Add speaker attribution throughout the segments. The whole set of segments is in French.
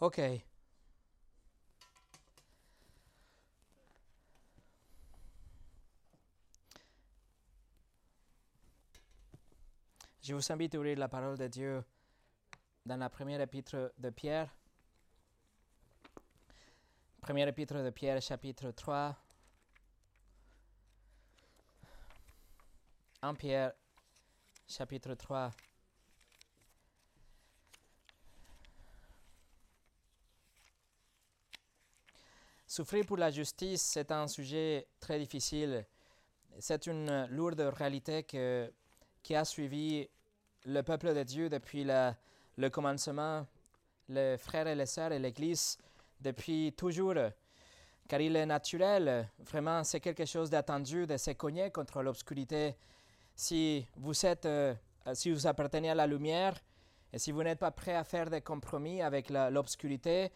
Speaker 1: Ok. Je vous invite à ouvrir la parole de Dieu dans la première épître de Pierre. Première épître de Pierre, chapitre 3. 1 Pierre, chapitre 3. Souffrir pour la justice, c'est un sujet très difficile. C'est une lourde réalité qui a suivi le peuple de Dieu depuis le commencement, les frères et les sœurs et l'Église depuis toujours. Car il est naturel, vraiment, c'est quelque chose d'attendu de se cogner contre l'obscurité. Si vous êtes, euh, si vous appartenez à la lumière, et si vous n'êtes pas prêt à faire des compromis avec l'obscurité,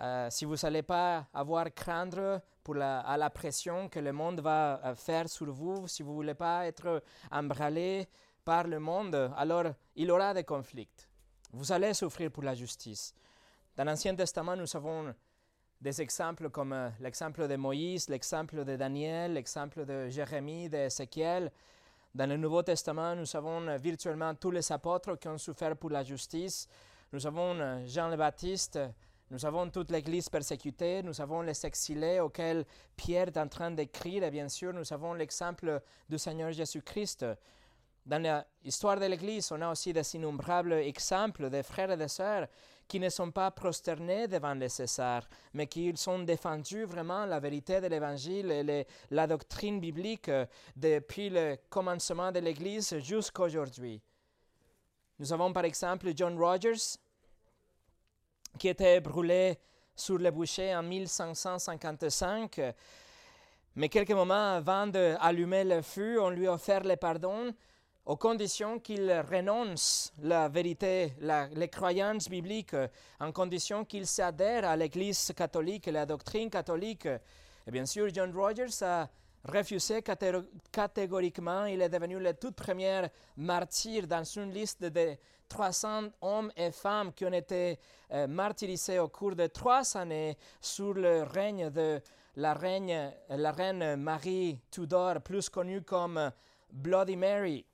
Speaker 1: euh, si vous n'allez pas avoir craindre à la pression que le monde va euh, faire sur vous, si vous ne voulez pas être embralé par le monde, alors il y aura des conflits. Vous allez souffrir pour la justice. Dans l'Ancien Testament, nous avons des exemples comme euh, l'exemple de Moïse, l'exemple de Daniel, l'exemple de Jérémie, d'Ézéchiel. Dans le Nouveau Testament, nous avons virtuellement tous les apôtres qui ont souffert pour la justice. Nous avons Jean le Baptiste, nous avons toute l'Église persécutée, nous avons les exilés auxquels Pierre est en train d'écrire, et bien sûr, nous avons l'exemple du Seigneur Jésus-Christ. Dans l'histoire de l'Église, on a aussi des innombrables exemples de frères et de sœurs qui ne sont pas prosternés devant les Césars, mais qui ont défendu vraiment la vérité de l'Évangile et la doctrine biblique depuis le commencement de l'Église jusqu'à aujourd'hui. Nous avons par exemple John Rogers, qui était brûlé sur le bûcher en 1555. Mais quelques moments avant d'allumer le feu, on lui a offert le pardon aux conditions qu'il renonce la vérité, les croyances bibliques, en condition qu'il s'adhère à l'Église catholique la doctrine catholique. Et bien sûr, John Rogers a refusé catégoriquement. Il est devenu le tout premier martyr dans une liste de 300 hommes et femmes qui ont été euh, martyrisés au cours de trois années sous le règne de la reine, Marie Tudor, plus connue comme Bloody Mary.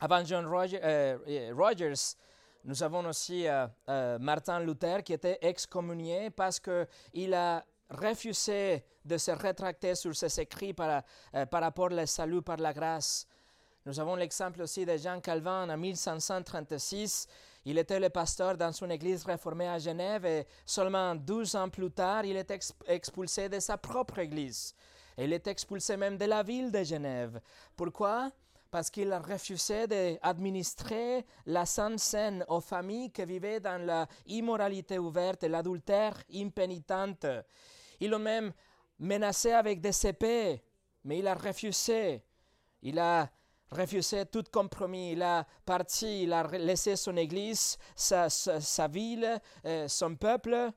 Speaker 1: Avant John euh, Rogers, nous avons aussi euh, Martin Luther qui était excommunié parce qu'il a refusé de se rétracter sur ses écrits par, par rapport au salut par la grâce. Nous avons l'exemple aussi de Jean Calvin en 1536. Il était le pasteur dans une église réformée à Genève et seulement 12 ans plus tard, il est expulsé de sa propre église. Il est expulsé même de la ville de Genève. Pourquoi? Parce qu'il a refusé d'administrer la Sainte Seine aux familles qui vivaient dans l'immoralité ouverte et l'adultère impénitente. Il l'a même menacé avec des épées, mais il a refusé. Il a refusé tout compromis. Il a parti, il a laissé son église, sa, sa ville, euh, son peuple,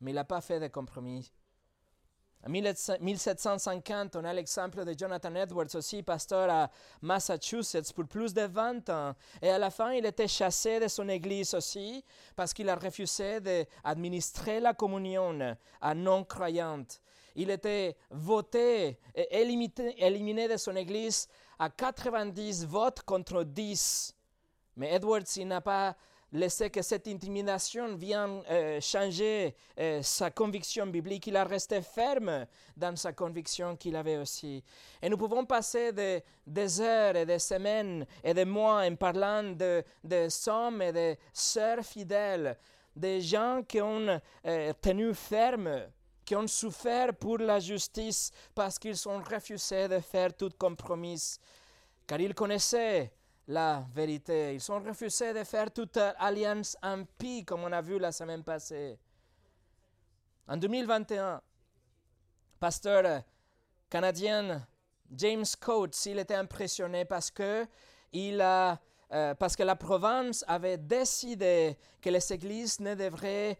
Speaker 1: mais il n'a pas fait de compromis. En 1750, on a l'exemple de Jonathan Edwards aussi, pasteur à Massachusetts pour plus de 20 ans. Et à la fin, il était chassé de son église aussi parce qu'il a refusé d'administrer la communion à non-croyantes. Il était voté et éliminé de son église à 90 votes contre 10. Mais Edwards, il n'a pas laisser que cette intimidation vienne euh, changer euh, sa conviction biblique. Il a resté ferme dans sa conviction qu'il avait aussi. Et nous pouvons passer des heures et des semaines et des mois en parlant de, de hommes et de sœurs fidèles, des gens qui ont euh, tenu ferme qui ont souffert pour la justice parce qu'ils ont refusé de faire tout compromis, car ils connaissaient la vérité. Ils ont refusé de faire toute alliance impie, comme on a vu la semaine passée. En 2021, pasteur canadien James Coates, il était impressionné parce que, il a, euh, parce que la province avait décidé que les églises ne devraient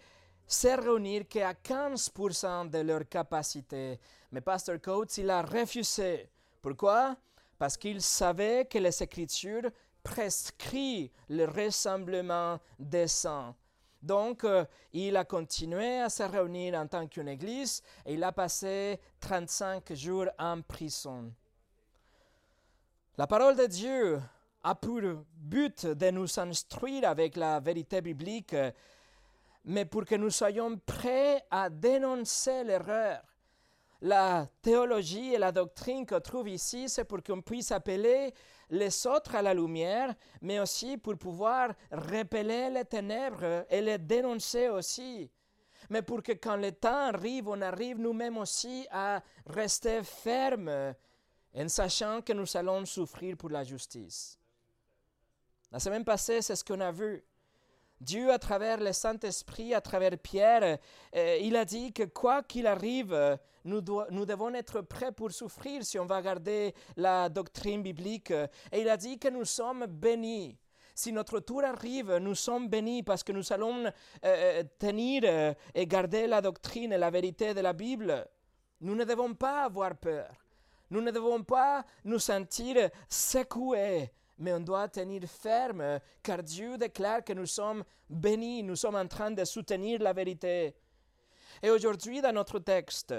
Speaker 1: se réunir qu'à 15% de leur capacité. Mais pasteur Coates, il a refusé. Pourquoi? Parce qu'il savait que les Écritures prescrivent le rassemblement des saints. Donc, euh, il a continué à se réunir en tant qu'une église et il a passé 35 jours en prison. La parole de Dieu a pour but de nous instruire avec la vérité biblique, mais pour que nous soyons prêts à dénoncer l'erreur. La théologie et la doctrine qu'on trouve ici, c'est pour qu'on puisse appeler les autres à la lumière, mais aussi pour pouvoir repeler les ténèbres et les dénoncer aussi. Mais pour que quand le temps arrive, on arrive nous-mêmes aussi à rester fermes en sachant que nous allons souffrir pour la justice. La semaine passée, c'est ce qu'on a vu. Dieu, à travers le Saint-Esprit, à travers Pierre, euh, il a dit que quoi qu'il arrive, nous, devons être prêts pour souffrir si on va garder la doctrine biblique. Et il a dit que nous sommes bénis. Si notre tour arrive, nous sommes bénis parce que nous allons euh, euh, tenir et garder la doctrine et la vérité de la Bible. Nous ne devons pas avoir peur. Nous ne devons pas nous sentir secoués, mais on doit tenir ferme, car Dieu déclare que nous sommes bénis, nous sommes en train de soutenir la vérité. Et aujourd'hui, dans notre texte,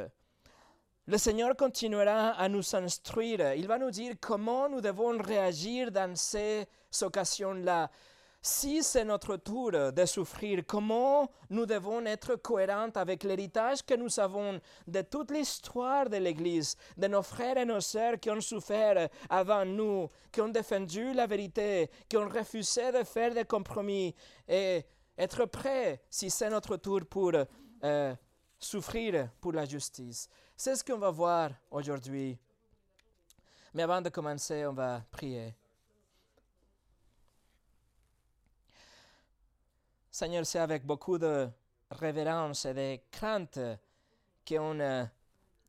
Speaker 1: le Seigneur continuera à nous instruire. Il va nous dire comment nous devons réagir dans ces occasions-là si c'est notre tour de souffrir, comment nous devons être cohérents avec l'héritage que nous avons de toute l'histoire de l'Église, de nos frères et nos sœurs qui ont souffert avant nous, qui ont défendu la vérité, qui ont refusé de faire des compromis, et être prêts si c'est notre tour pour euh, souffrir pour la justice. C'est ce qu'on va voir aujourd'hui. Mais avant de commencer, on va prier. Seigneur, c'est avec beaucoup de révérence et de crainte qu'on euh,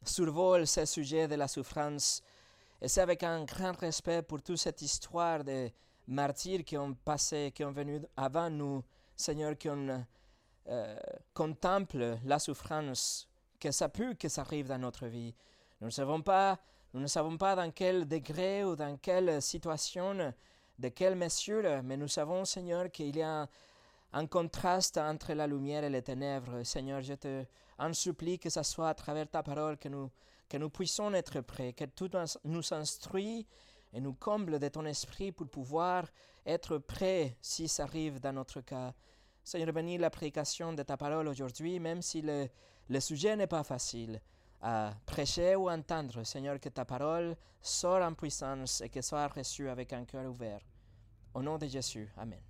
Speaker 1: survole ce sujet de la souffrance. Et c'est avec un grand respect pour toute cette histoire de martyrs qui ont passé, qui ont venu avant nous, Seigneur, qui ont euh, contemple la souffrance, que ça peut que ça arrive dans notre vie. Nous ne savons pas, nous ne savons pas dans quel degré ou dans quelle situation, de quelle mesure, mais nous savons, Seigneur, qu'il y a un contraste entre la lumière et les ténèbres. Seigneur, je te en supplie que ce soit à travers ta parole que nous, puissions être prêts, que tout nous instruit et nous comble de ton esprit pour pouvoir être prêts si ça arrive dans notre cas. Seigneur, bénis la prédication de ta parole aujourd'hui, même si le, le sujet n'est pas facile à prêcher ou entendre. Seigneur, que ta parole sorte en puissance et que soit reçue avec un cœur ouvert. Au nom de Jésus. Amen.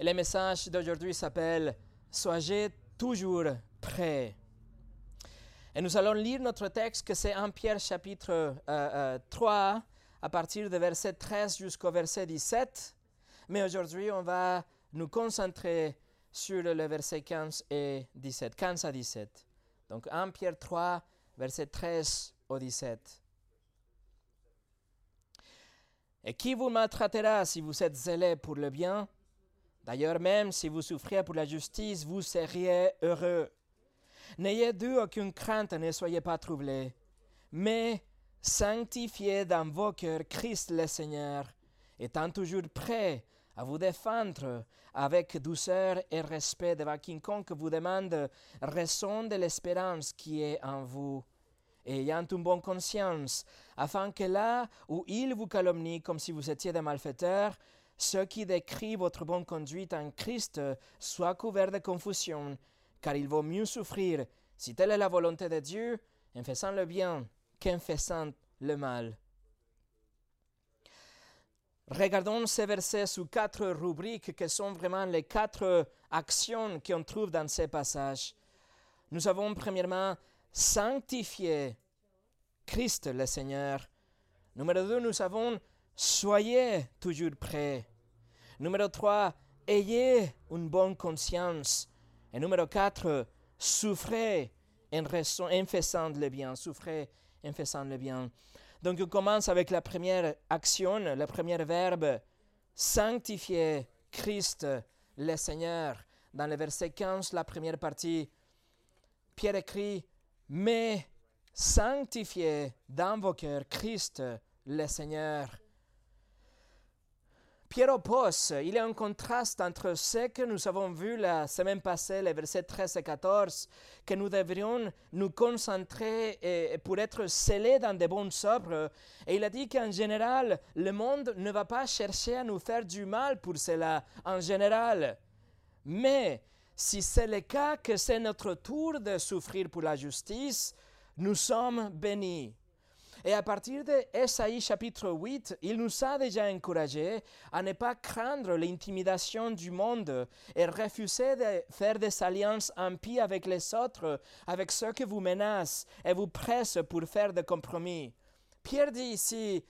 Speaker 1: Et le message d'aujourd'hui s'appelle Soyez toujours prêts. Et nous allons lire notre texte que c'est 1 Pierre chapitre 3 euh, euh, à partir de verset 13 jusqu'au verset 17. Mais aujourd'hui, on va nous concentrer sur le verset 15 et 17, 15 à 17. Donc 1 Pierre 3, verset 13 au 17. Et qui vous maltraitera si vous êtes zélé pour le bien? D'ailleurs, même si vous souffrez pour la justice, vous seriez heureux. N'ayez d'eux aucune crainte, ne soyez pas troublés, mais sanctifiez dans vos cœurs Christ le Seigneur, étant toujours prêt à vous défendre avec douceur et respect devant quiconque vous demande raison de l'espérance qui est en vous, ayant une bonne conscience, afin que là où il vous calomnie comme si vous étiez des malfaiteurs, ceux qui décrivent votre bonne conduite en Christ soient couverts de confusion, car il vaut mieux souffrir, si telle est la volonté de Dieu, en faisant le bien qu'en faisant le mal. Regardons ces versets sous quatre rubriques qui sont vraiment les quatre actions qu'on trouve dans ces passages. Nous avons premièrement sanctifié Christ le Seigneur. Numéro deux, nous avons Soyez toujours prêts. Numéro 3, ayez une bonne conscience. Et numéro 4, souffrez en, faisant le bien. Souffrez en faisant le bien. Donc on commence avec la première action, le premier verbe, sanctifier Christ le Seigneur. Dans le verset 15, la première partie, Pierre écrit, mais sanctifiez dans vos cœurs Christ le Seigneur. Pierre oppose, il y a un contraste entre ce que nous avons vu la semaine passée, les versets 13 et 14, que nous devrions nous concentrer pour être scellés dans des bonnes œuvres. Et il a dit qu'en général, le monde ne va pas chercher à nous faire du mal pour cela, en général. Mais si c'est le cas que c'est notre tour de souffrir pour la justice, nous sommes bénis. Et à partir de Esaïe chapitre 8, il nous a déjà encouragés à ne pas craindre l'intimidation du monde et refuser de faire des alliances impies avec les autres, avec ceux qui vous menacent et vous pressent pour faire des compromis. Pierre dit ici,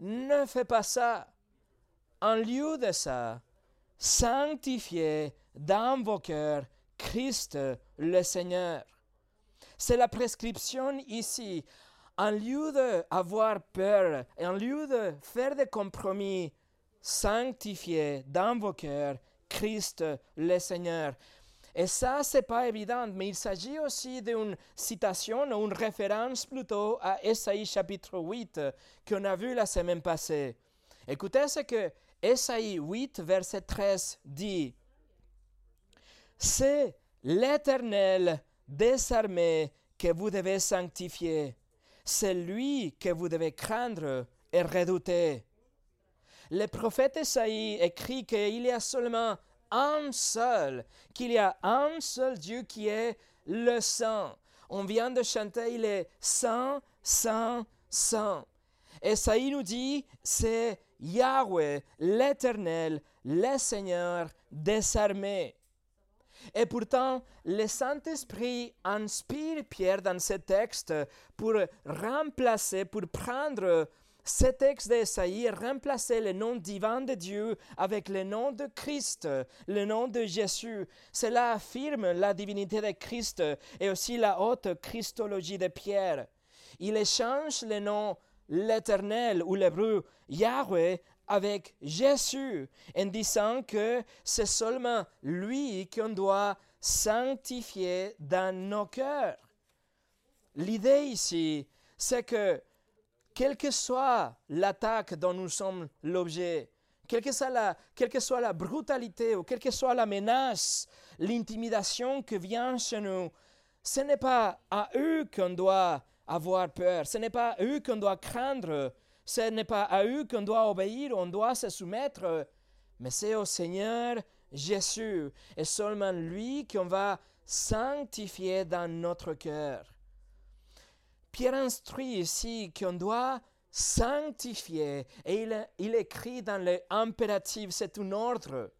Speaker 1: ne fais pas ça. En lieu de ça, sanctifiez dans vos cœurs Christ le Seigneur. C'est la prescription ici en lieu d'avoir peur, en lieu de faire des compromis, sanctifiez dans vos cœurs Christ le Seigneur. Et ça, c'est pas évident, mais il s'agit aussi d'une citation, ou une référence plutôt à Esaïe chapitre 8 qu'on a vu la semaine passée. Écoutez ce que Esaïe 8, verset 13 dit. C'est l'Éternel des armées que vous devez sanctifier c'est lui que vous devez craindre et redouter. Le prophète Esaïe écrit qu'il y a seulement un seul, qu'il y a un seul Dieu qui est le Saint. On vient de chanter, il est Saint, Saint, Saint. Esaïe nous dit, c'est Yahweh, l'Éternel, le Seigneur des armées. Et pourtant, le Saint-Esprit inspire Pierre dans ce texte pour remplacer, pour prendre ce texte d'Esaïe, remplacer le nom divin de Dieu avec le nom de Christ, le nom de Jésus. Cela affirme la divinité de Christ et aussi la haute christologie de Pierre. Il échange le nom l'Éternel ou l'hébreu Yahweh avec Jésus en disant que c'est seulement lui qu'on doit sanctifier dans nos cœurs. L'idée ici, c'est que quelle que soit l'attaque dont nous sommes l'objet, quelle que, soit la, brutalité ou quelle que soit la menace, l'intimidation qui vient chez nous, ce n'est pas à eux qu'on doit avoir peur, ce n'est pas à eux qu'on doit craindre, ce n'est pas à eux qu'on doit obéir, on doit se soumettre, mais c'est au Seigneur Jésus et seulement lui qu'on va sanctifier dans notre cœur. Pierre instruit ici qu'on doit sanctifier et il, écrit dans l'impératif, c'est un ordre.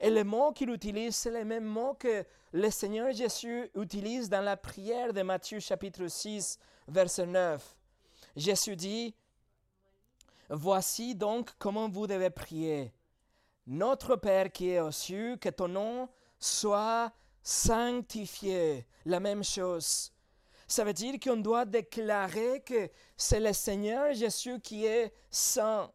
Speaker 1: Et le mot qu'il utilise, c'est le même mot que le Seigneur Jésus utilise dans la prière de Matthieu chapitre 6, verset 9. Jésus dit, Voici donc comment vous devez prier. Notre Père qui est aux cieux, que ton nom soit sanctifié. La même chose. Ça veut dire qu'on doit déclarer que c'est le Seigneur Jésus qui est saint.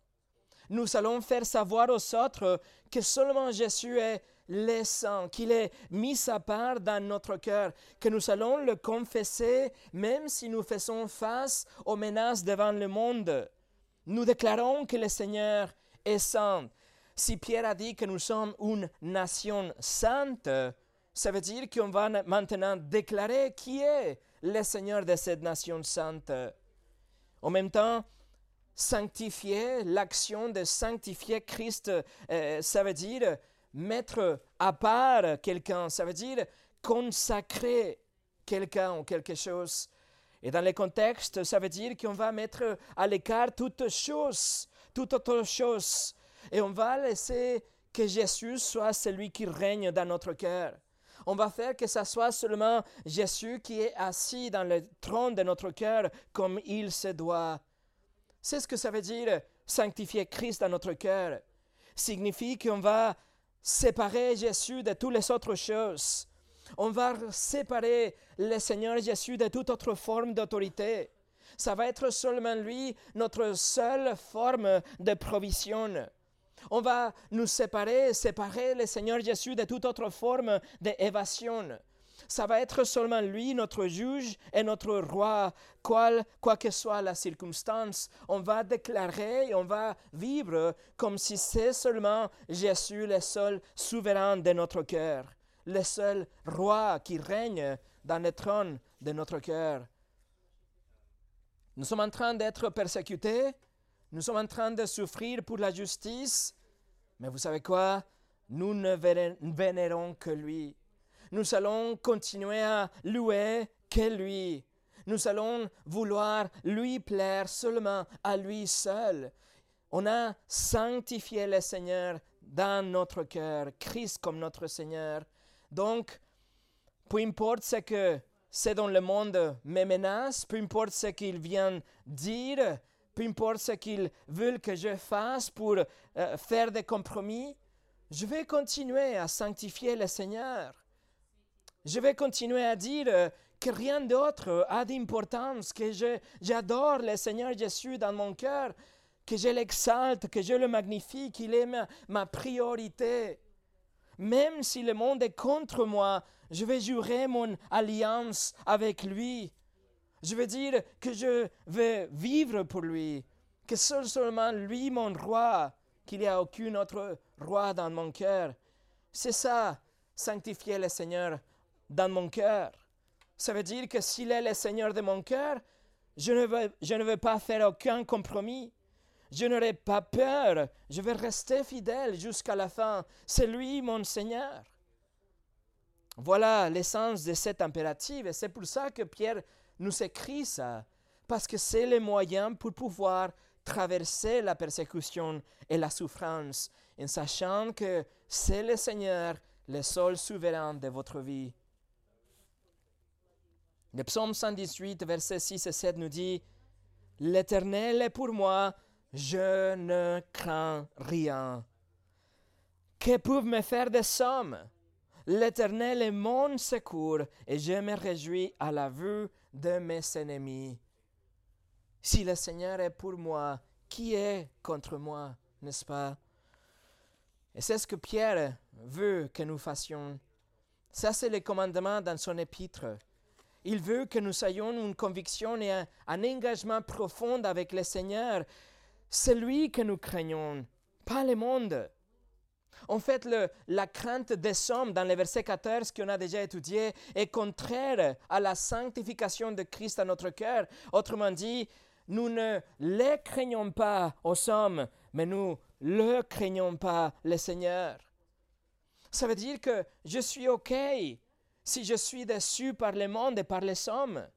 Speaker 1: Nous allons faire savoir aux autres que seulement Jésus est le saint, qu'il est mis à part dans notre cœur, que nous allons le confesser même si nous faisons face aux menaces devant le monde. Nous déclarons que le Seigneur est saint. Si Pierre a dit que nous sommes une nation sainte, ça veut dire qu'on va maintenant déclarer qui est le Seigneur de cette nation sainte. En même temps, sanctifier, l'action de sanctifier Christ, euh, ça veut dire mettre à part quelqu'un, ça veut dire consacrer quelqu'un ou quelque chose. Et dans le contexte, ça veut dire qu'on va mettre à l'écart toute chose, toute autre chose. Et on va laisser que Jésus soit celui qui règne dans notre cœur. On va faire que ce soit seulement Jésus qui est assis dans le trône de notre cœur comme il se doit. C'est ce que ça veut dire sanctifier Christ dans notre cœur. Signifie qu'on va séparer Jésus de toutes les autres choses on va séparer le Seigneur Jésus de toute autre forme d'autorité. Ça va être seulement lui, notre seule forme de provision. On va nous séparer, séparer le Seigneur Jésus de toute autre forme d'évasion. Ça va être seulement lui, notre juge et notre roi, quoi, que soit la circonstance. On va déclarer, on va vivre comme si c'est seulement Jésus le seul souverain de notre cœur, le seul roi qui règne dans le trône de notre cœur. Nous sommes en train d'être persécutés, nous sommes en train de souffrir pour la justice, mais vous savez quoi? Nous ne vénérons que lui. Nous allons continuer à louer que lui. Nous allons vouloir lui plaire seulement à lui seul. On a sanctifié le Seigneur dans notre cœur, Christ comme notre Seigneur. Donc, peu importe ce que c'est dans le monde me menace, peu importe ce qu'ils viennent dire, peu importe ce qu'ils veulent que je fasse pour euh, faire des compromis, je vais continuer à sanctifier le Seigneur. Je vais continuer à dire euh, que rien d'autre a d'importance, que j'adore le Seigneur Jésus dans mon cœur, que je l'exalte, que je le magnifie, qu'il est ma priorité. Même si le monde est contre moi, je vais jurer mon alliance avec lui. Je veux dire que je vais vivre pour lui, que seul seulement lui mon roi, qu'il n'y a aucun autre roi dans mon cœur. C'est ça, sanctifier le Seigneur dans mon cœur. Ça veut dire que s'il est le Seigneur de mon cœur, je ne veux, je ne veux pas faire aucun compromis. Je n'aurai pas peur. Je vais rester fidèle jusqu'à la fin. C'est lui mon Seigneur. Voilà l'essence de cet impératif. Et c'est pour ça que Pierre nous écrit ça. Parce que c'est le moyen pour pouvoir traverser la persécution et la souffrance en sachant que c'est le Seigneur, le seul souverain de votre vie. Le psaume 118, versets 6 et 7 nous dit L'Éternel est pour moi, je ne crains rien. Que peuvent me faire des sommes? L'Éternel est mon secours et je me réjouis à la vue de mes ennemis. Si le Seigneur est pour moi, qui est contre moi, n'est-ce pas? Et c'est ce que Pierre veut que nous fassions. Ça, c'est le commandement dans son épître. Il veut que nous ayons une conviction et un, engagement profond avec le Seigneur. C'est lui que nous craignons, pas le monde. En fait, le, la crainte des hommes dans le verset 14 qu'on a déjà étudié est contraire à la sanctification de Christ à notre cœur. Autrement dit, nous ne les craignons pas aux hommes, mais nous le craignons pas le Seigneur. Ça veut dire que je suis OK si je suis déçu par le monde et par les hommes.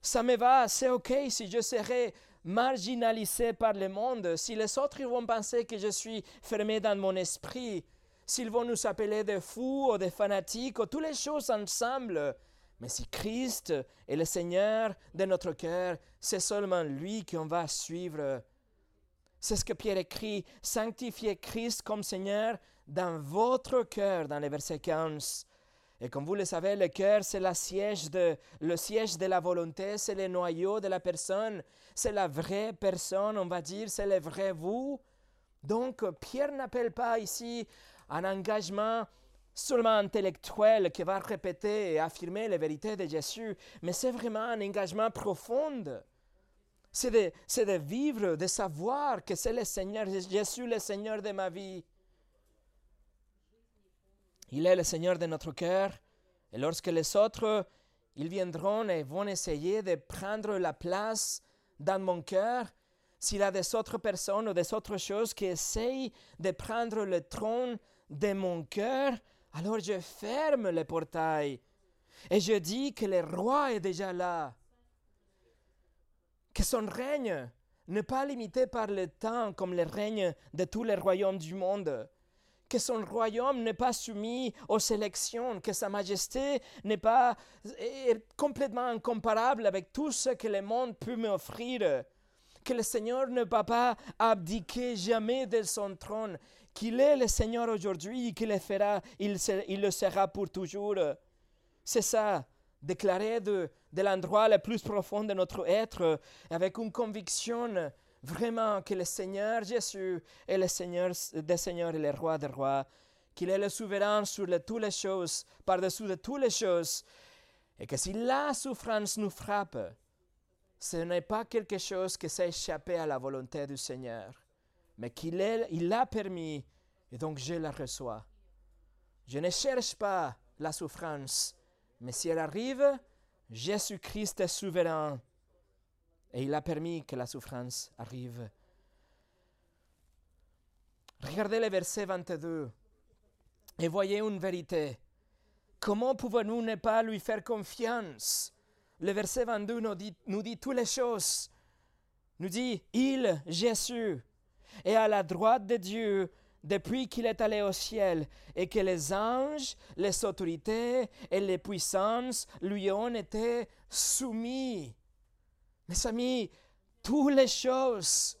Speaker 1: Ça me va, c'est OK si je serai marginalisé par le monde, si les autres vont penser que je suis fermé dans mon esprit, s'ils vont nous appeler des fous ou des fanatiques ou toutes les choses ensemble. Mais si Christ est le Seigneur de notre cœur, c'est seulement lui qu'on va suivre. C'est ce que Pierre écrit, sanctifiez Christ comme Seigneur dans votre cœur, dans le verset 15. Et comme vous le savez, le cœur, c'est le siège de, la volonté, c'est le noyau de la personne, c'est la vraie personne, on va dire, c'est le vrai vous. Donc, Pierre n'appelle pas ici un engagement seulement intellectuel qui va répéter et affirmer les vérités de Jésus, mais c'est vraiment un engagement profond. C'est de, vivre, de savoir que c'est le Seigneur, Jésus le Seigneur de ma vie. Il est le Seigneur de notre cœur. Et lorsque les autres, ils viendront et vont essayer de prendre la place dans mon cœur, s'il y a des autres personnes ou des autres choses qui essayent de prendre le trône de mon cœur, alors je ferme le portail et je dis que le roi est déjà là, que son règne n'est pas limité par le temps comme le règne de tous les royaumes du monde, que son royaume n'est pas soumis aux sélections, que sa majesté n'est pas complètement incomparable avec tout ce que le monde peut m'offrir, que le Seigneur ne va pas abdiquer jamais de son trône, qu'il est le Seigneur aujourd'hui, qu'il le fera, il, le sera pour toujours. C'est ça, déclarer de, de l'endroit le plus profond de notre être, avec une conviction vraiment que le Seigneur Jésus est le Seigneur des Seigneurs et le Roi des Rois, qu'il est le souverain sur toutes les choses, par-dessus de toutes les choses, et que si la souffrance nous frappe, ce n'est pas quelque chose qui s'est échappé à la volonté du Seigneur, mais qu'il il l'a permis, et donc je la reçois. Je ne cherche pas la souffrance, mais si elle arrive, Jésus-Christ est souverain, et il a permis que la souffrance arrive. Regardez le verset 22 et voyez une vérité. Comment pouvons-nous ne pas lui faire confiance? Le verset 22 nous dit, nous dit toutes les choses. Nous dit, il, Jésus, est à la droite de Dieu depuis qu'il est allé au ciel et que les anges, les autorités et les puissances lui ont été soumis. Mes amis, toutes les choses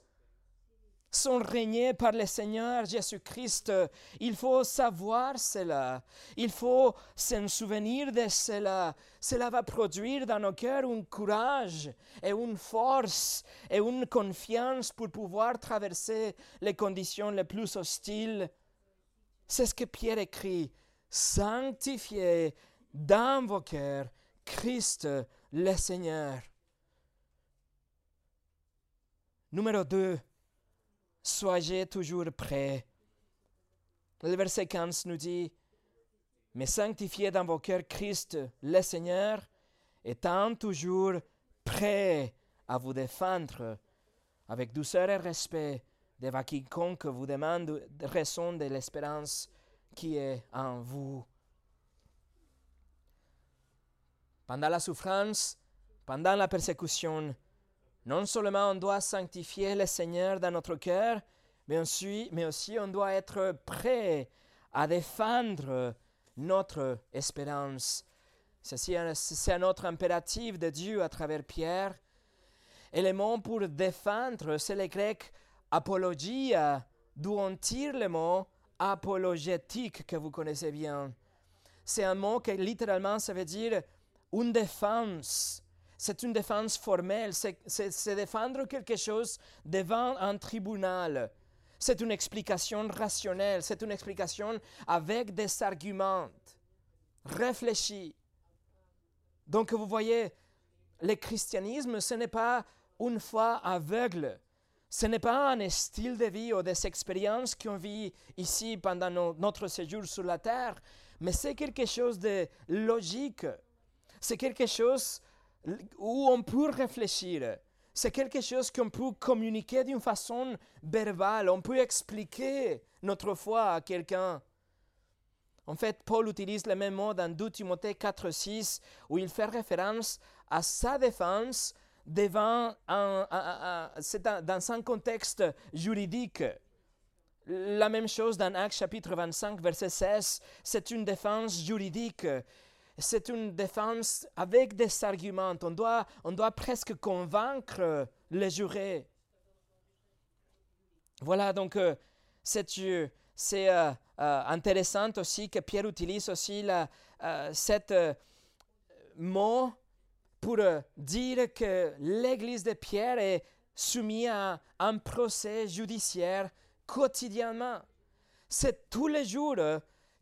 Speaker 1: sont régnées par le Seigneur Jésus-Christ. Il faut savoir cela. Il faut s'en souvenir de cela. Cela va produire dans nos cœurs un courage et une force et une confiance pour pouvoir traverser les conditions les plus hostiles. C'est ce que Pierre écrit. Sanctifiez dans vos cœurs Christ le Seigneur. Numéro 2 soyez toujours prêts. Le verset 15 nous dit, mais sanctifiez dans vos cœurs Christ le Seigneur, étant toujours prêt à vous défendre avec douceur et respect devant quiconque vous demande raison de l'espérance qui est en vous. Pendant la souffrance, pendant la persécution, non seulement on doit sanctifier le Seigneur dans notre cœur, mais aussi, mais aussi on doit être prêt à défendre notre espérance. C'est un autre impératif de Dieu à travers Pierre. Et le mot pour défendre, c'est le grec apologia, d'où on tire le mot apologétique que vous connaissez bien. C'est un mot qui littéralement ça veut dire une défense, c'est une défense formelle, c'est défendre quelque chose devant un tribunal. C'est une explication rationnelle, c'est une explication avec des arguments réfléchis. Donc vous voyez, le christianisme, ce n'est pas une foi aveugle. Ce n'est pas un style de vie ou des expériences qu'on vit ici pendant notre séjour sur la terre, mais c'est quelque chose de logique. C'est quelque chose où on peut réfléchir. C'est quelque chose qu'on peut communiquer d'une façon verbale. On peut expliquer notre foi à quelqu'un. En fait, Paul utilise le même mot dans 2 Timothée 4, 6, où il fait référence à sa défense devant un, dans un contexte juridique. La même chose dans Actes chapitre 25, verset 16, c'est une défense juridique c'est une défense avec des arguments. On doit, on doit presque convaincre les jurés. Voilà, donc euh, c'est euh, euh, intéressant aussi que Pierre utilise aussi la, cet mot pour dire que l'Église de Pierre est soumise à un procès judiciaire quotidiennement. C'est tous les jours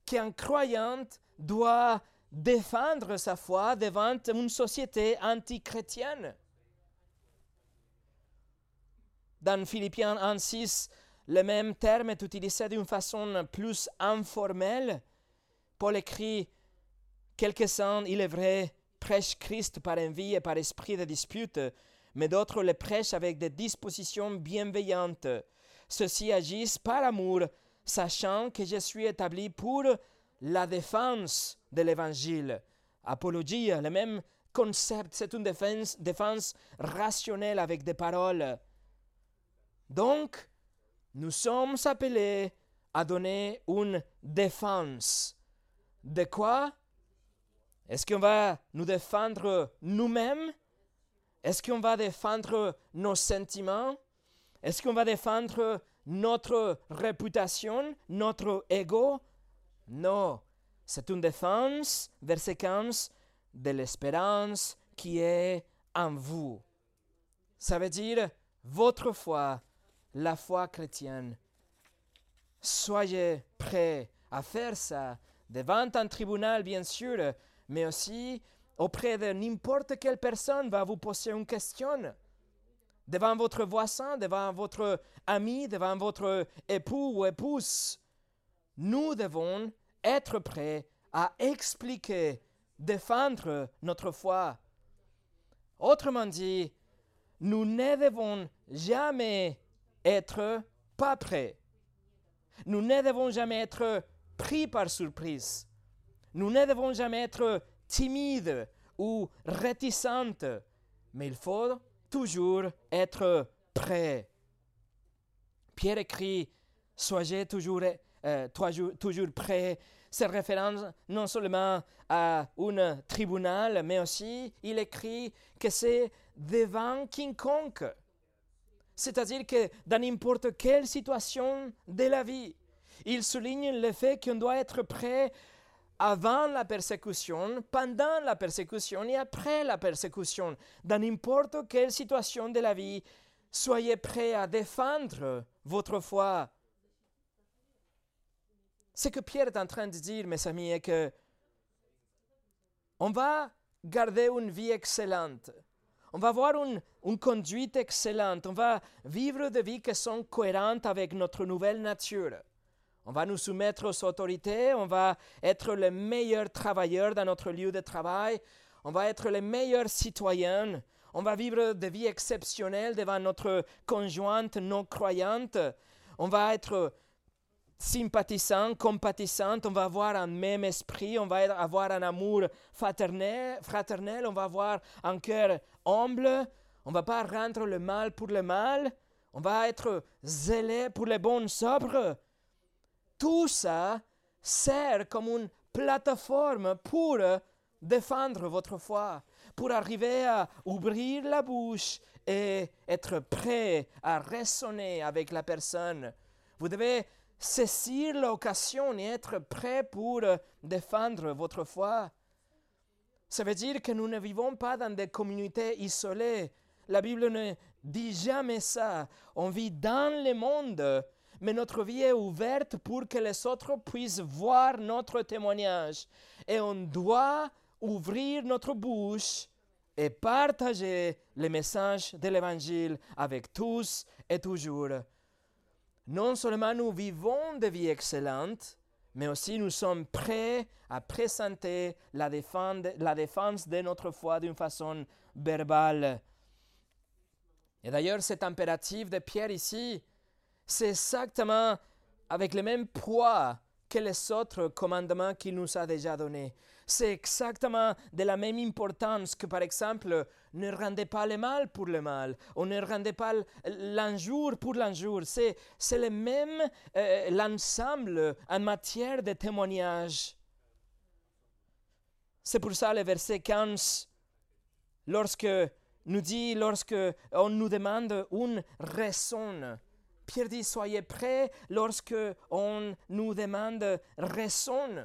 Speaker 1: qu'un croyant doit défendre sa foi devant une société antichrétienne. Dans Philippiens 1.6, le même terme est utilisé d'une façon plus informelle. Paul écrit Quelques-uns, il est vrai, prêchent Christ par envie et par esprit de dispute, mais d'autres le prêchent avec des dispositions bienveillantes. Ceux-ci agissent par amour, sachant que je suis établi pour la défense de l'évangile. Apologie, le même concept, c'est une défense, rationnelle avec des paroles. Donc, nous sommes appelés à donner une défense. De quoi Est-ce qu'on va nous défendre nous-mêmes? Est-ce qu'on va défendre nos sentiments? Est-ce qu'on va défendre notre réputation, notre ego? Non, c'est une défense, verset 15, de l'espérance qui est en vous. Ça veut dire votre foi, la foi chrétienne. Soyez prêts à faire ça, devant un tribunal bien sûr, mais aussi auprès de n'importe quelle personne va vous poser une question. Devant votre voisin, devant votre ami, devant votre époux ou épouse. Nous devons être prêts à expliquer, défendre notre foi. Autrement dit, nous ne devons jamais être pas prêts. Nous ne devons jamais être pris par surprise. Nous ne devons jamais être timides ou réticentes, mais il faut toujours être prêts. Pierre écrit, soyez toujours, euh, toujours prêts. C'est référence non seulement à un tribunal, mais aussi il écrit que c'est devant quiconque. C'est-à-dire que dans n'importe quelle situation de la vie, il souligne le fait qu'on doit être prêt avant la persécution, pendant la persécution et après la persécution. Dans n'importe quelle situation de la vie, soyez prêts à défendre votre foi. Ce que Pierre est en train de dire, mes amis, est que on va garder une vie excellente. On va avoir une, une, conduite excellente. On va vivre des vies qui sont cohérentes avec notre nouvelle nature. On va nous soumettre aux autorités. On va être les meilleurs travailleurs dans notre lieu de travail. On va être les meilleurs citoyens. On va vivre des vies exceptionnelles devant notre conjointe non croyante. On va être sympathisant, compatissant, on va avoir un même esprit, on va avoir un amour fraternel, fraternel on va avoir un cœur humble, on va pas rendre le mal pour le mal, on va être zélé pour les bonnes sobres. Tout ça sert comme une plateforme pour défendre votre foi, pour arriver à ouvrir la bouche et être prêt à raisonner avec la personne. Vous devez saisir l'occasion et être prêt pour euh, défendre votre foi. Ça veut dire que nous ne vivons pas dans des communautés isolées. La Bible ne dit jamais ça. On vit dans le monde, mais notre vie est ouverte pour que les autres puissent voir notre témoignage. Et on doit ouvrir notre bouche et partager le message de l'Évangile avec tous et toujours non seulement nous vivons des vies excellentes, mais aussi nous sommes prêts à présenter la défense, la défense de notre foi d'une façon verbale. Et d'ailleurs, cet impératif de Pierre ici, c'est exactement avec le même poids que les autres commandements qu'il nous a déjà donnés. C'est exactement de la même importance que, par exemple, ne rendez pas le mal pour le mal, ou ne rendez pas l'injure pour l'injure. C'est, c'est le même euh, l'ensemble en matière de témoignage. C'est pour ça le verset 15, lorsque nous dit, lorsque on nous demande une raison, Pierre dit, soyez prêts lorsque on nous demande raison.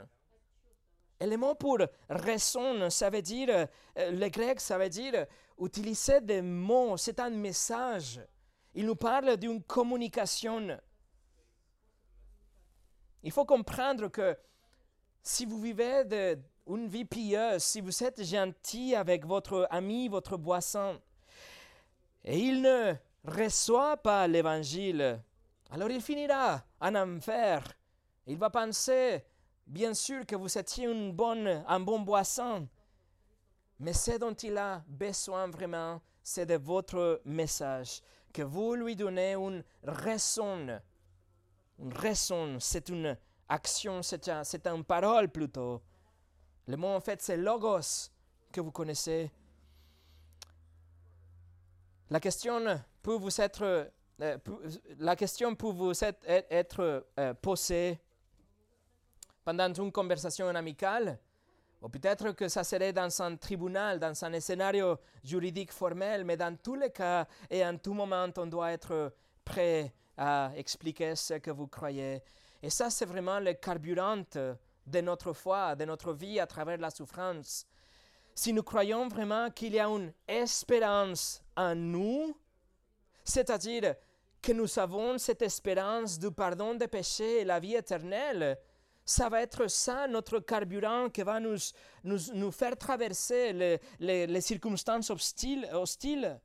Speaker 1: Et le mot pour raison, ça veut dire, euh, le grec, ça veut dire utiliser des mots, c'est un message. Il nous parle d'une communication. Il faut comprendre que si vous vivez de, une vie pieuse, si vous êtes gentil avec votre ami, votre boisson, et il ne reçoit pas l'évangile, alors il finira en enfer. Il va penser, bien sûr, que vous étiez une bonne, un bon boisson, mais ce dont il a besoin vraiment, c'est de votre message, que vous lui donnez une raison. Une raison, c'est une action, c'est un, une parole plutôt. Le mot en fait, c'est logos que vous connaissez. La question peut vous être, euh, la question peut vous être, euh, posée pendant une conversation amicale, ou peut-être que ça serait dans un tribunal, dans un scénario juridique formel, mais dans tous les cas et en tout moment, on doit être prêt à expliquer ce que vous croyez. Et ça, c'est vraiment le carburant de notre foi, de notre vie à travers la souffrance. Si nous croyons vraiment qu'il y a une espérance en nous, c'est-à-dire que nous avons cette espérance du pardon des péchés et la vie éternelle, ça va être ça notre carburant qui va nous, nous, nous faire traverser les, les, circonstances hostiles. hostiles.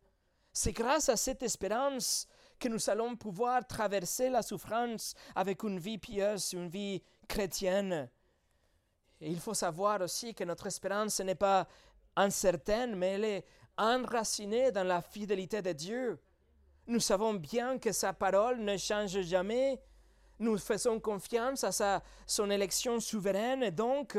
Speaker 1: C'est grâce à cette espérance que nous allons pouvoir traverser la souffrance avec une vie pieuse, une vie chrétienne. Il faut savoir aussi que notre espérance n'est pas incertaine, mais elle est enracinée dans la fidélité de Dieu. Nous savons bien que sa parole ne change jamais. Nous faisons confiance à sa, son élection souveraine et donc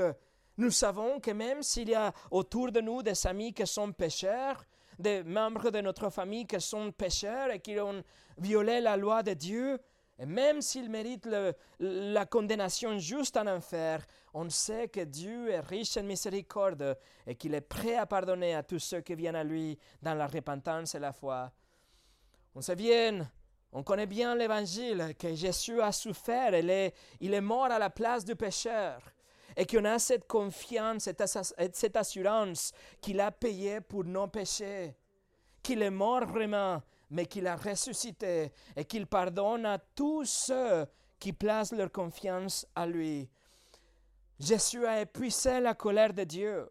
Speaker 1: nous savons que même s'il y a autour de nous des amis qui sont pécheurs, des membres de notre famille qui sont pécheurs et qui ont violé la loi de Dieu, et même s'ils méritent la condamnation juste en enfer, on sait que Dieu est riche en miséricorde et qu'il est prêt à pardonner à tous ceux qui viennent à lui dans la repentance et la foi. On se vient, on connaît bien l'évangile, que Jésus a souffert, il est, il est mort à la place du pécheur et qu'on a cette confiance et cette assurance qu'il a payé pour nos péchés, qu'il est mort vraiment, mais qu'il a ressuscité et qu'il pardonne à tous ceux qui placent leur confiance à lui. Jésus a épuisé la colère de Dieu.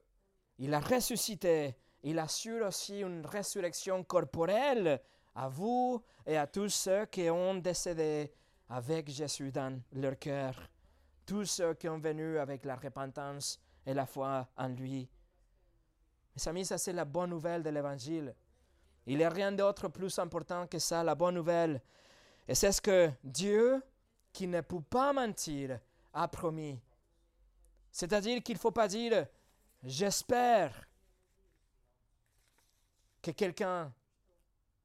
Speaker 1: Il a ressuscité. Il assure aussi une résurrection corporelle à vous et à tous ceux qui ont décédé avec Jésus dans leur cœur tous ceux qui ont venu avec la repentance et la foi en lui. Mes amis, ça c'est la bonne nouvelle de l'Évangile. Il n'y a rien d'autre plus important que ça, la bonne nouvelle. Et c'est ce que Dieu, qui ne peut pas mentir, a promis. C'est-à-dire qu'il ne faut pas dire j'espère que quelqu'un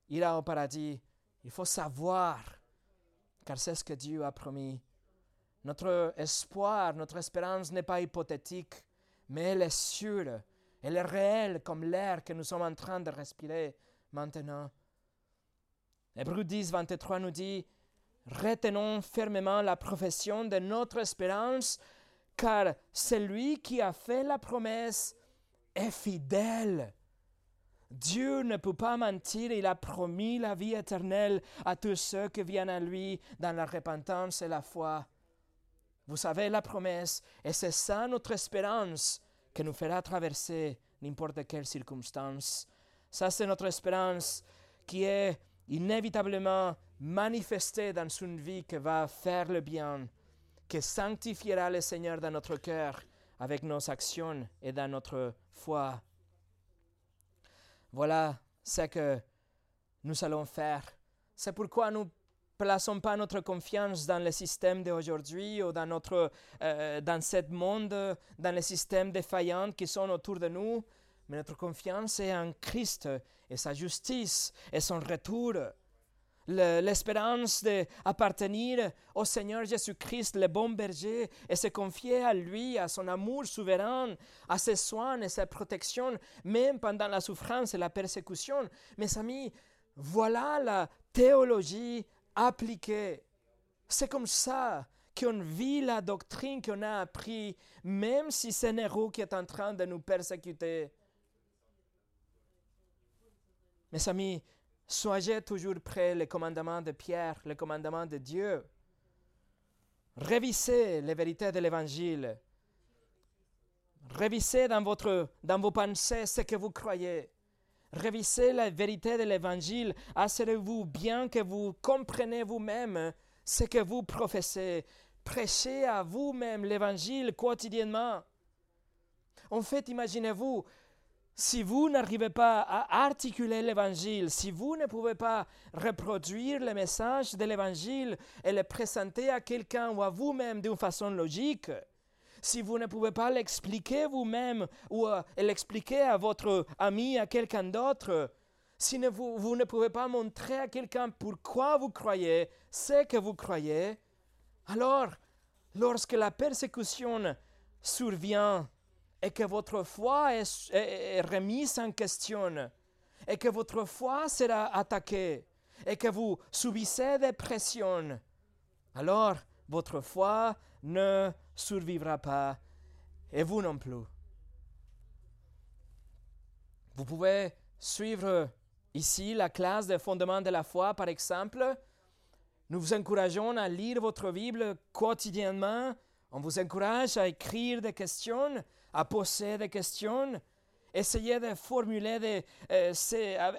Speaker 1: ira au paradis. Il faut savoir, car c'est ce que Dieu a promis. Notre espoir, notre espérance n'est pas hypothétique, mais elle est sûre. Elle est réelle comme l'air que nous sommes en train de respirer maintenant. Hébreu 10, 23 nous dit Retenons fermement la profession de notre espérance, car celui qui a fait la promesse est fidèle. Dieu ne peut pas mentir, il a promis la vie éternelle à tous ceux qui viennent à lui dans la repentance et la foi. Vous savez la promesse, et c'est ça notre espérance qui nous fera traverser n'importe quelle circonstance. Ça, c'est notre espérance qui est inévitablement manifestée dans une vie qui va faire le bien, qui sanctifiera le Seigneur dans notre cœur avec nos actions et dans notre foi. Voilà ce que nous allons faire. C'est pourquoi nous plaçons pas notre confiance dans le système d'aujourd'hui ou dans, notre, euh, dans ce monde, dans les systèmes défaillants qui sont autour de nous, mais notre confiance est en Christ et sa justice et son retour. L'espérance d'appartenir au Seigneur Jésus-Christ, le bon berger, et se confier à lui, à son amour souverain, à ses soins et sa protection, même pendant la souffrance et la persécution. Mes amis, voilà la théologie appliquer. C'est comme ça qu'on vit la doctrine qu'on a appris, même si c'est Nero qui est en train de nous persécuter. Mes amis, soyez toujours prêts les commandements de Pierre, les commandements de Dieu. Révisez les vérités de l'Évangile. Révisez dans, votre, dans vos pensées ce que vous croyez. Révisez la vérité de l'Évangile. Assurez-vous bien que vous comprenez vous-même ce que vous professez. Prêchez à vous-même l'Évangile quotidiennement. En fait, imaginez-vous, si vous n'arrivez pas à articuler l'Évangile, si vous ne pouvez pas reproduire le message de l'Évangile et le présenter à quelqu'un ou à vous-même d'une façon logique, si vous ne pouvez pas l'expliquer vous-même ou euh, l'expliquer à votre ami, à quelqu'un d'autre, si vous, vous ne pouvez pas montrer à quelqu'un pourquoi vous croyez ce que vous croyez, alors, lorsque la persécution survient et que votre foi est, remise en question, et que votre foi sera attaquée, et que vous subissez des pressions, alors votre foi ne survivra pas, et vous non plus. Vous pouvez suivre ici la classe des fondements de la foi, par exemple. Nous vous encourageons à lire votre Bible quotidiennement On vous encourage à écrire des questions, à poser des questions. Essayez de formuler euh,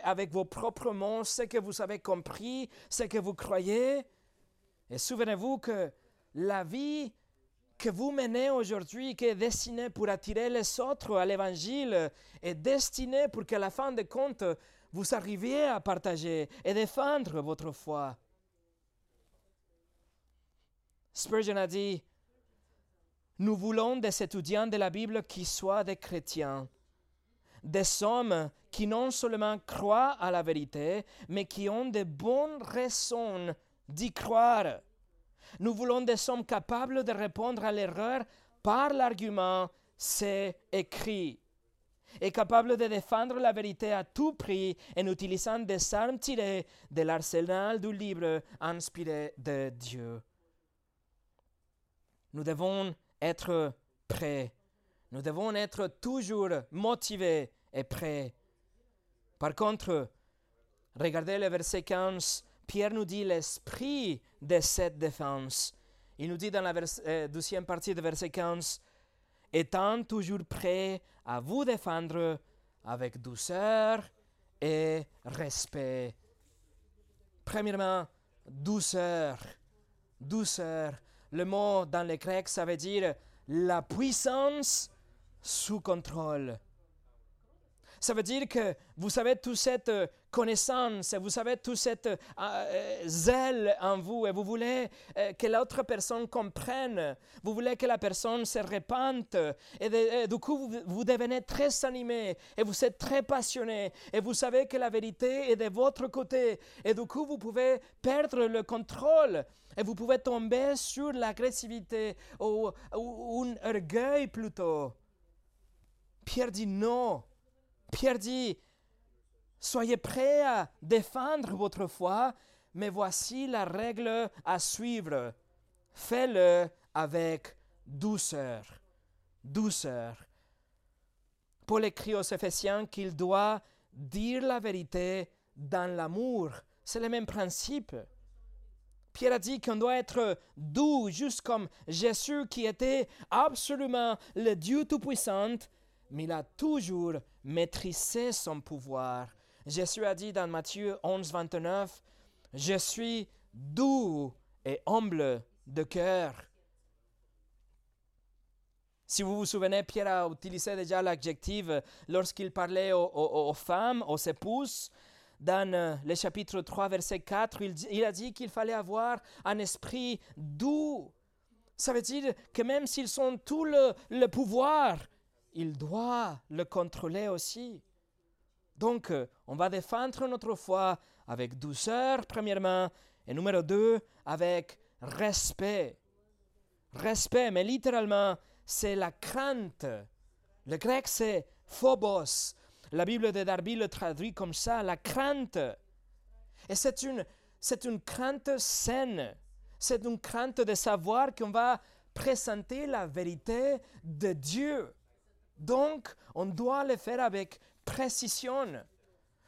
Speaker 1: avec vos propres mots ce que vous avez compris, ce que vous croyez. Et souvenez-vous que la vie que vous menez aujourd'hui, qui est destinée pour attirer les autres à l'évangile, est destinée pour qu'à la fin de compte, vous arriviez à partager et défendre votre foi. Spurgeon a dit, nous voulons des étudiants de la Bible qui soient des chrétiens, des hommes qui non seulement croient à la vérité, mais qui ont de bonnes raisons d'y croire. Nous voulons des hommes capables de répondre à l'erreur par l'argument c'est écrit et capables de défendre la vérité à tout prix en utilisant des armes tirées de l'arsenal du livre inspiré de Dieu. Nous devons être prêts. Nous devons être toujours motivés et prêts. Par contre, regardez le verset 15 Pierre nous dit l'esprit de cette défense. Il nous dit dans la euh, deuxième partie de verset 15, étant toujours prêt à vous défendre avec douceur et respect. Premièrement, douceur. Douceur. Le mot dans le grec, ça veut dire la puissance sous contrôle. Ça veut dire que vous avez toute cette euh, connaissance, vous avez toute cette euh, euh, zèle en vous et vous voulez que l'autre personne comprenne, vous voulez que la personne se répande et, du coup vous, devenez très animé et vous êtes très passionné et vous savez que la vérité est de votre côté et du coup vous pouvez perdre le contrôle et vous pouvez tomber sur l'agressivité ou un orgueil plutôt. Pierre dit non. Pierre dit, soyez prêts à défendre votre foi, mais voici la règle à suivre. Fais-le avec douceur. Douceur. Paul écrit aux Éphésiens qu'il doit dire la vérité dans l'amour. C'est le même principe. Pierre a dit qu'on doit être doux, juste comme Jésus qui était absolument le Dieu Tout-Puissant, mais il a toujours maîtrisé son pouvoir. Jésus a dit dans Matthieu 11, 29, Je suis doux et humble de cœur. Si vous vous souvenez, Pierre a utilisé déjà l'adjectif lorsqu'il parlait aux, femmes, aux épouses. Dans euh, le chapitre 3, verset 4, il, a dit qu'il fallait avoir un esprit doux. Ça veut dire que même s'ils ont tout le pouvoir, il doit le contrôler aussi. Donc, euh, on va défendre notre foi avec douceur, premièrement, et numéro deux, avec respect. Respect, mais littéralement, c'est la crainte. Le grec, c'est phobos. La Bible de Darby le traduit comme ça, la crainte. Et c'est une, c'est une crainte saine. C'est une crainte de savoir qu'on va présenter la vérité de Dieu. Donc, on doit le faire avec précision.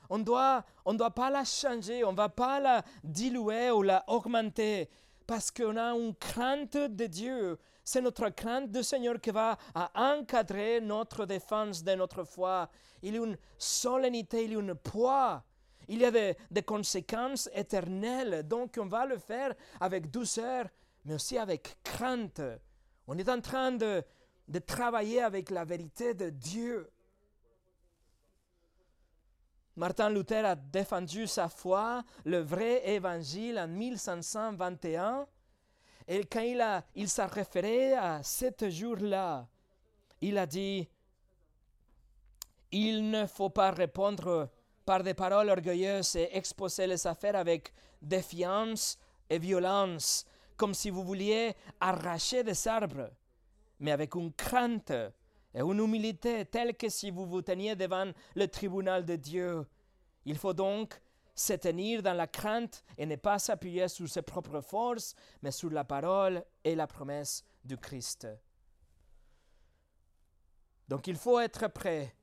Speaker 1: On doit, on doit pas la changer, on ne va pas la diluer ou la augmenter parce qu'on a une crainte de Dieu. C'est notre crainte du Seigneur qui va encadrer notre défense de notre foi. Il y a une solennité, il y a un poids. Il y a des conséquences éternelles. Donc on va le faire avec douceur, mais aussi avec crainte. On est en train de, de travailler avec la vérité de Dieu. Martin Luther a défendu sa foi, le vrai évangile en 1521. Et quand il, il s'est référé à ce jour-là, il a dit, il ne faut pas répondre par des paroles orgueilleuses et exposer les affaires avec défiance et violence, comme si vous vouliez arracher des arbres mais avec une crainte et une humilité telle que si vous vous teniez devant le tribunal de Dieu. Il faut donc se tenir dans la crainte et ne pas s'appuyer sur ses propres forces, mais sur la parole et la promesse du Christ. Donc il faut être prêt,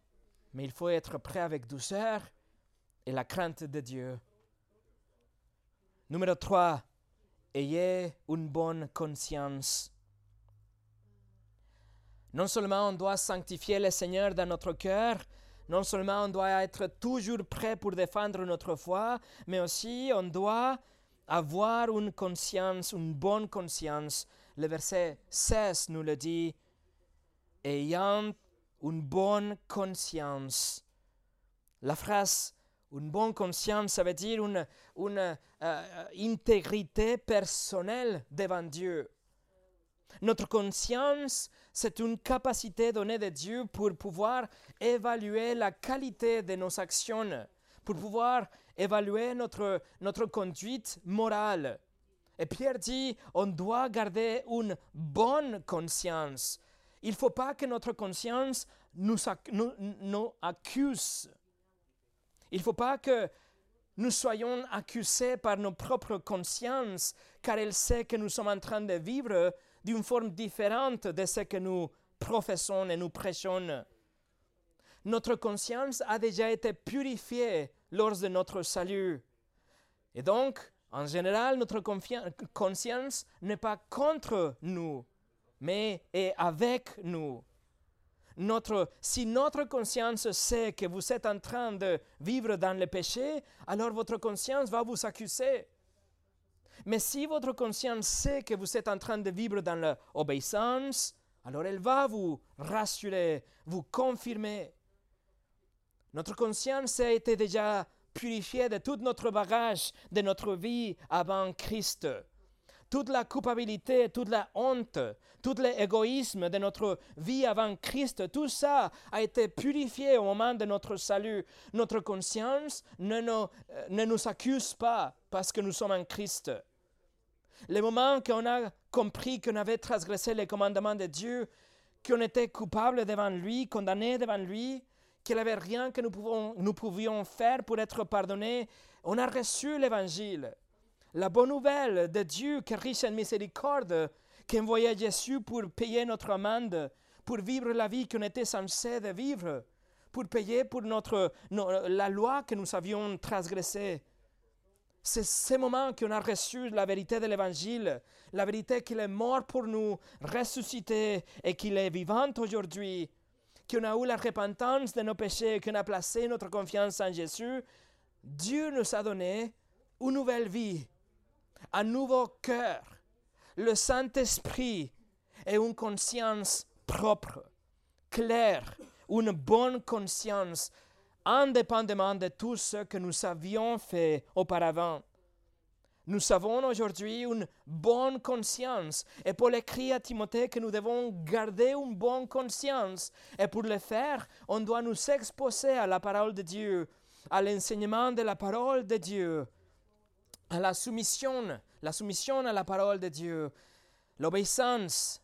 Speaker 1: mais il faut être prêt avec douceur et la crainte de Dieu. Numéro 3. Ayez une bonne conscience. Non seulement on doit sanctifier le Seigneur dans notre cœur, non seulement on doit être toujours prêt pour défendre notre foi, mais aussi on doit avoir une conscience, une bonne conscience. Le verset 16 nous le dit, ayant une bonne conscience. La phrase une bonne conscience, ça veut dire une, une euh, intégrité personnelle devant Dieu. Notre conscience, c'est une capacité donnée de Dieu pour pouvoir évaluer la qualité de nos actions, pour pouvoir évaluer notre, notre conduite morale. Et Pierre dit, on doit garder une bonne conscience. Il ne faut pas que notre conscience nous, nous, accuse. Il ne faut pas que nous soyons accusés par nos propres consciences, car elle sait que nous sommes en train de vivre d'une forme différente de ce que nous professons et nous prêchons. Notre conscience a déjà été purifiée lors de notre salut. Et donc, en général, notre conscience n'est pas contre nous, mais est avec nous si notre conscience sait que vous êtes en train de vivre dans le péché, alors votre conscience va vous accuser. Mais si votre conscience sait que vous êtes en train de vivre dans l'obéissance, alors elle va vous rassurer, vous confirmer. Notre conscience a été déjà purifiée de tout notre bagage de notre vie avant Christ toute la culpabilité, toute la honte, tout l'égoïsme de notre vie avant Christ, tout ça a été purifié au moment de notre salut. Notre conscience ne nous, euh, ne nous accuse pas parce que nous sommes en Christ. Le moment qu'on a compris qu'on avait transgressé les commandements de Dieu, qu'on était coupable devant lui, condamné devant lui, qu'il n'y avait rien que nous, pouvions faire pour être pardonnés, on a reçu l'évangile la bonne nouvelle de Dieu qui est riche en miséricorde, qui envoyait Jésus pour payer notre amende, pour vivre la vie qu'on était censé de vivre, pour payer pour notre, la loi que nous avions transgressée. C'est ce moment qu'on a reçu la vérité de l'Évangile, la vérité qu'il est mort pour nous, ressuscité et qu'il est vivant aujourd'hui, qu'on a eu la repentance de nos péchés, qu'on a placé notre confiance en Jésus. Dieu nous a donné une nouvelle vie, un nouveau cœur, le Saint-Esprit et une conscience propre, claire, une bonne conscience, indépendamment de tout ce que nous avions fait auparavant. Nous avons aujourd'hui une bonne conscience. Et Paul écrit à Timothée que nous devons garder une bonne conscience. Et pour le faire, on doit nous exposer à la parole de Dieu, à l'enseignement de la parole de Dieu, à la soumission, la soumission à la parole de Dieu, l'obéissance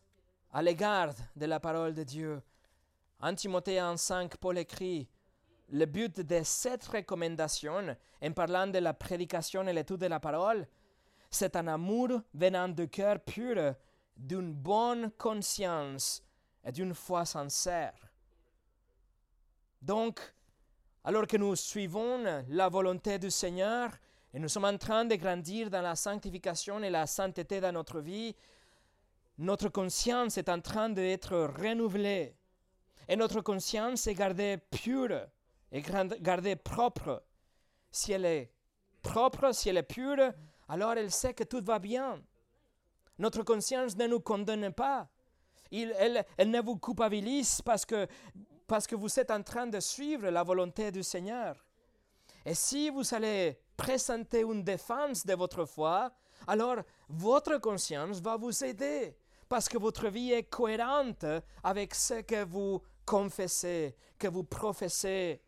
Speaker 1: à l'égard de la parole de Dieu. En Timothée 5, Paul écrit le but de cette recommandation, en parlant de la prédication et l'étude de la parole, c'est un amour venant du cœur pur, d'une bonne conscience et d'une foi sincère. Donc, alors que nous suivons la volonté du Seigneur, et nous sommes en train de grandir dans la sanctification et la sainteté dans notre vie, notre conscience est en train d'être renouvelée. Et notre conscience est gardée pure et gardée propre. Si elle est propre, si elle est pure, alors elle sait que tout va bien. Notre conscience ne nous condamne pas. elle, ne vous culpabilise parce que, parce que vous êtes en train de suivre la volonté du Seigneur. Et si vous allez présenter une défense de votre foi, alors votre conscience va vous aider parce que votre vie est cohérente avec ce que vous confessez, que vous professez.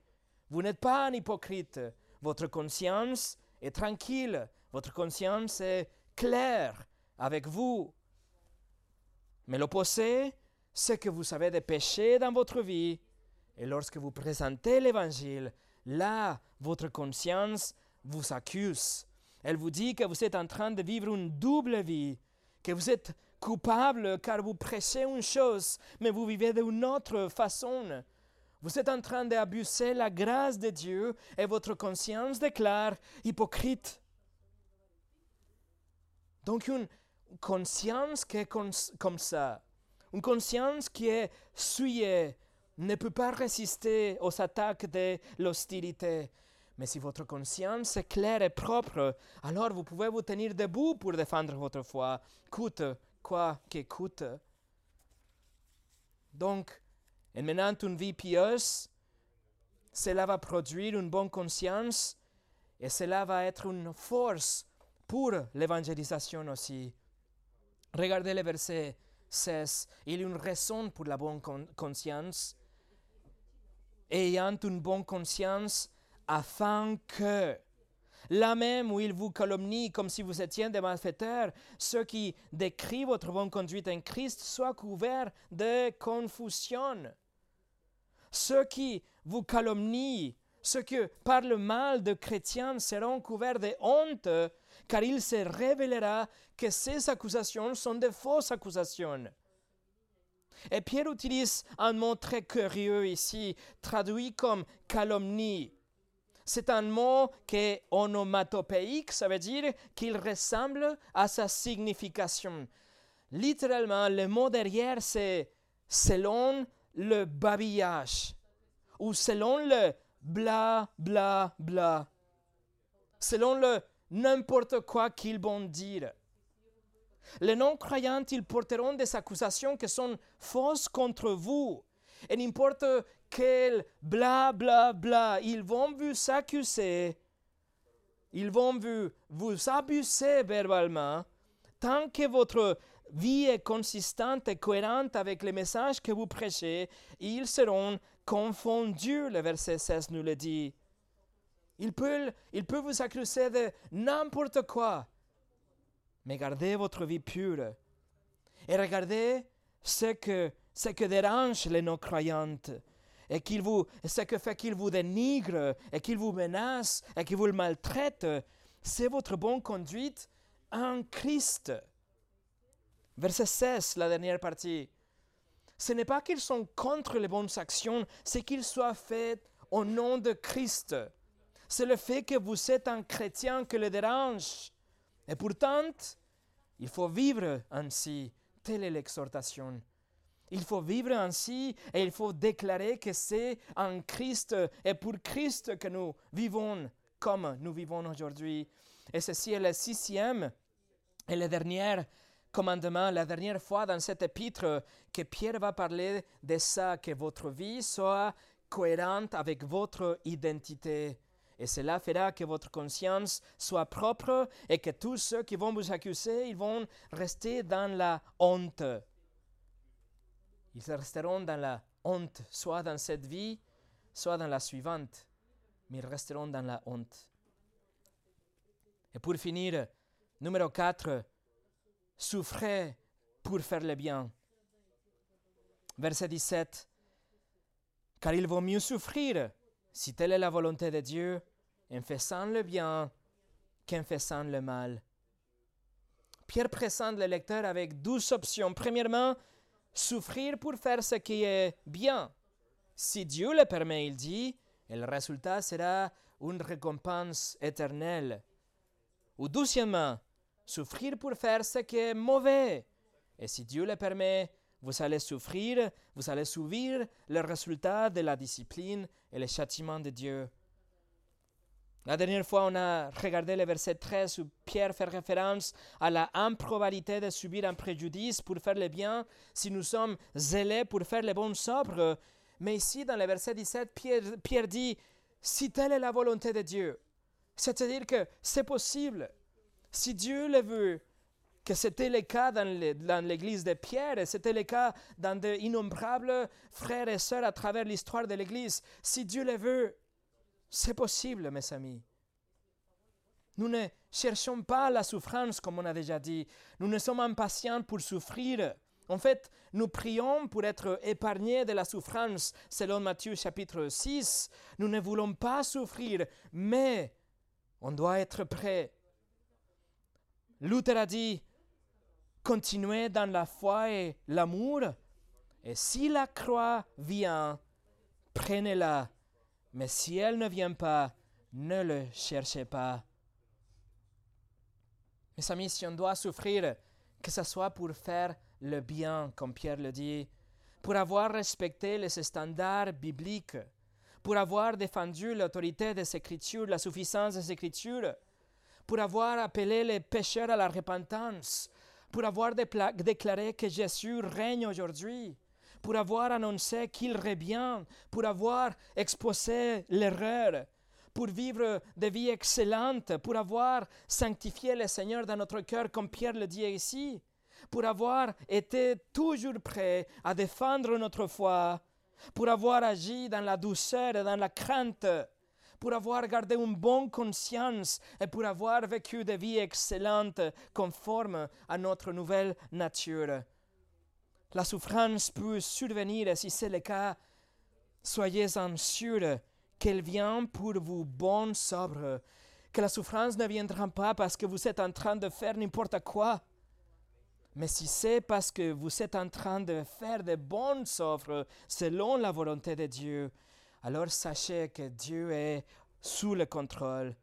Speaker 1: Vous n'êtes pas un hypocrite. Votre conscience est tranquille. Votre conscience est claire avec vous. Mais l'opposé, c'est que vous avez des péchés dans votre vie. Et lorsque vous présentez l'Évangile, là, votre conscience vous accuse. Elle vous dit que vous êtes en train de vivre une double vie, que vous êtes coupable car vous prêchez une chose, mais vous vivez d'une autre façon. Vous êtes en train d'abuser la grâce de Dieu et votre conscience déclare hypocrite. Donc une conscience qui est comme ça, Une conscience qui est souillée ne peut pas résister aux attaques de l'hostilité. Mais si votre conscience est claire et propre, alors vous pouvez vous tenir debout pour défendre votre foi, coûte quoi que coûte. Donc, en menant une vie pieuse, cela va produire une bonne conscience et cela va être une force pour l'évangélisation aussi. Regardez le verset 16. Il y a une raison pour la bonne conscience. Ayant une bonne conscience, afin que, là même où il vous calomnie comme si vous étiez des malfaiteurs, ceux qui décrivent votre bonne conduite en Christ soient couverts de confusion. Ceux qui vous calomnient, ceux qui parlent mal de chrétiens seront couverts de honte, car il se révélera que ces accusations sont de fausses accusations. Et Pierre utilise un mot très curieux ici, traduit comme calomnie. C'est un mot qui est onomatopéique, ça veut dire qu'il ressemble à sa signification. Littéralement, le mot derrière, c'est selon le babillage ou selon le bla bla bla, selon le n'importe quoi qu'ils vont dire. Les non-croyants, ils porteront des accusations qui sont fausses contre vous. Et n'importe quel bla bla bla, ils vont vous accuser, ils vont vous, vous abuser verbalement, tant que votre vie est consistante et cohérente avec les messages que vous prêchez, ils seront confondus, le verset 16 nous le dit. Ils peuvent, ils peuvent vous accuser de n'importe quoi, mais gardez votre vie pure. Et regardez ce que, ce que dérange les non-croyantes et qu'il vous, ce que fait qu'il vous dénigre et qu'il vous menace et qu'il vous le maltraite, c'est votre bonne conduite en Christ. Verset 16, la dernière partie. Ce n'est pas qu'ils sont contre les bonnes actions, c'est qu'ils soient faits au nom de Christ. C'est le fait que vous êtes un chrétien que le dérange. Et pourtant, il faut vivre ainsi. Telle est l'exhortation. Il faut vivre ainsi et il faut déclarer que c'est en Christ et pour Christ que nous vivons comme nous vivons aujourd'hui. Et ceci est le sixième et le dernier commandement, la dernière fois dans cet épître que Pierre va parler de ça, que votre vie soit cohérente avec votre identité. Et cela fera que votre conscience soit propre et que tous ceux qui vont vous accuser, ils vont rester dans la honte. Ils resteront dans la honte, soit dans cette vie, soit dans la suivante, mais ils resteront dans la honte. Et pour finir, numéro 4, souffrez pour faire le bien. Verset 17, car il vaut mieux souffrir, si telle est la volonté de Dieu, en faisant le bien qu'en faisant le mal. Pierre présente le lecteur avec douze options. Premièrement, souffrir pour faire ce qui est bien. Si Dieu le permet, il dit, le résultat sera une récompense éternelle. Ou deuxièmement, souffrir pour faire ce qui est mauvais. Et si Dieu le permet, vous allez souffrir, vous allez subir le résultat de la discipline et le châtiment de Dieu. La dernière fois, on a regardé le verset 13 où Pierre fait référence à la improbabilité de subir un préjudice pour faire le bien si nous sommes zélés pour faire le bon sobre. Mais ici, dans le verset 17, Pierre, Pierre dit, si telle est la volonté de Dieu, c'est-à-dire que c'est possible. Si Dieu le veut, que c'était le cas dans l'église de Pierre, et c'était le cas dans d'innombrables frères et sœurs à travers l'histoire de l'église, si Dieu le veut, c'est possible, mes amis. Nous ne cherchons pas la souffrance, comme on a déjà dit. Nous ne sommes impatients pour souffrir. En fait, nous prions pour être épargnés de la souffrance, selon Matthieu chapitre 6. Nous ne voulons pas souffrir, mais on doit être prêt. Luther a dit, continuez dans la foi et l'amour, et si la croix vient, prenez-la mais si elle ne vient pas, ne le cherchez pas. Mes amis, si on doit souffrir, que ce soit pour faire le bien, comme Pierre le dit, pour avoir respecté les standards bibliques, pour avoir défendu l'autorité des Écritures, la suffisance des Écritures, pour avoir appelé les pécheurs à la repentance, pour avoir déclaré que Jésus règne aujourd'hui, pour avoir annoncé qu'il revient, pour avoir exposé l'erreur, pour vivre des vies excellentes, pour avoir sanctifié le Seigneur dans notre cœur, comme Pierre le dit ici, pour avoir été toujours prêt à défendre notre foi, pour avoir agi dans la douceur et dans la crainte, pour avoir gardé une bonne conscience et pour avoir vécu des vies excellentes conformes à notre nouvelle nature. La souffrance peut survenir et si c'est le cas, soyez-en sûrs qu'elle vient pour vous bon sobre, que la souffrance ne viendra pas parce que vous êtes en train de faire n'importe quoi. Mais si c'est parce que vous êtes en train de faire de bonnes œuvres selon la volonté de Dieu, alors sachez que Dieu est sous le contrôle,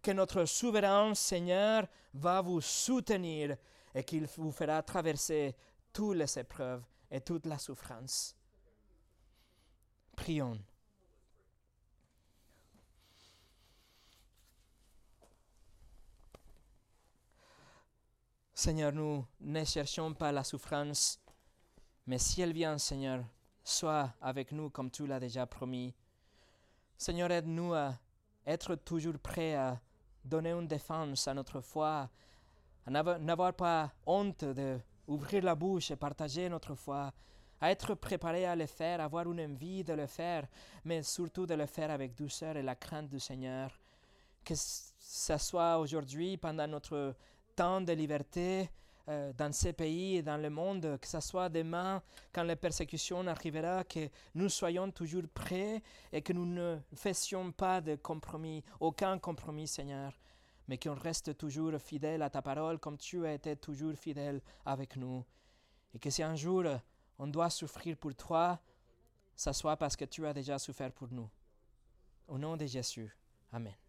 Speaker 1: que notre souverain Seigneur va vous soutenir et qu'il vous fera traverser toutes les épreuves et toute la souffrance. Prions. Seigneur, nous ne cherchons pas la souffrance, mais si elle vient, Seigneur, sois avec nous comme tu l'as déjà promis. Seigneur, aide-nous à être toujours prêts à donner une défense à notre foi, à n'avoir pas honte d'ouvrir la bouche et partager notre foi, à être préparés à le faire, avoir une envie de le faire, mais surtout de le faire avec douceur et la crainte du Seigneur. Que ce soit aujourd'hui, pendant notre temps de liberté euh, dans ces pays et dans le monde, que ce soit demain, quand la persécution arrivera, que nous soyons toujours prêts et que nous ne fassions pas de compromis, aucun compromis, Seigneur, mais qu'on reste toujours fidèle à ta parole comme tu as été toujours fidèle avec nous. Et que si un jour on doit souffrir pour toi, ce soit parce que tu as déjà souffert pour nous. Au nom de Jésus. Amen.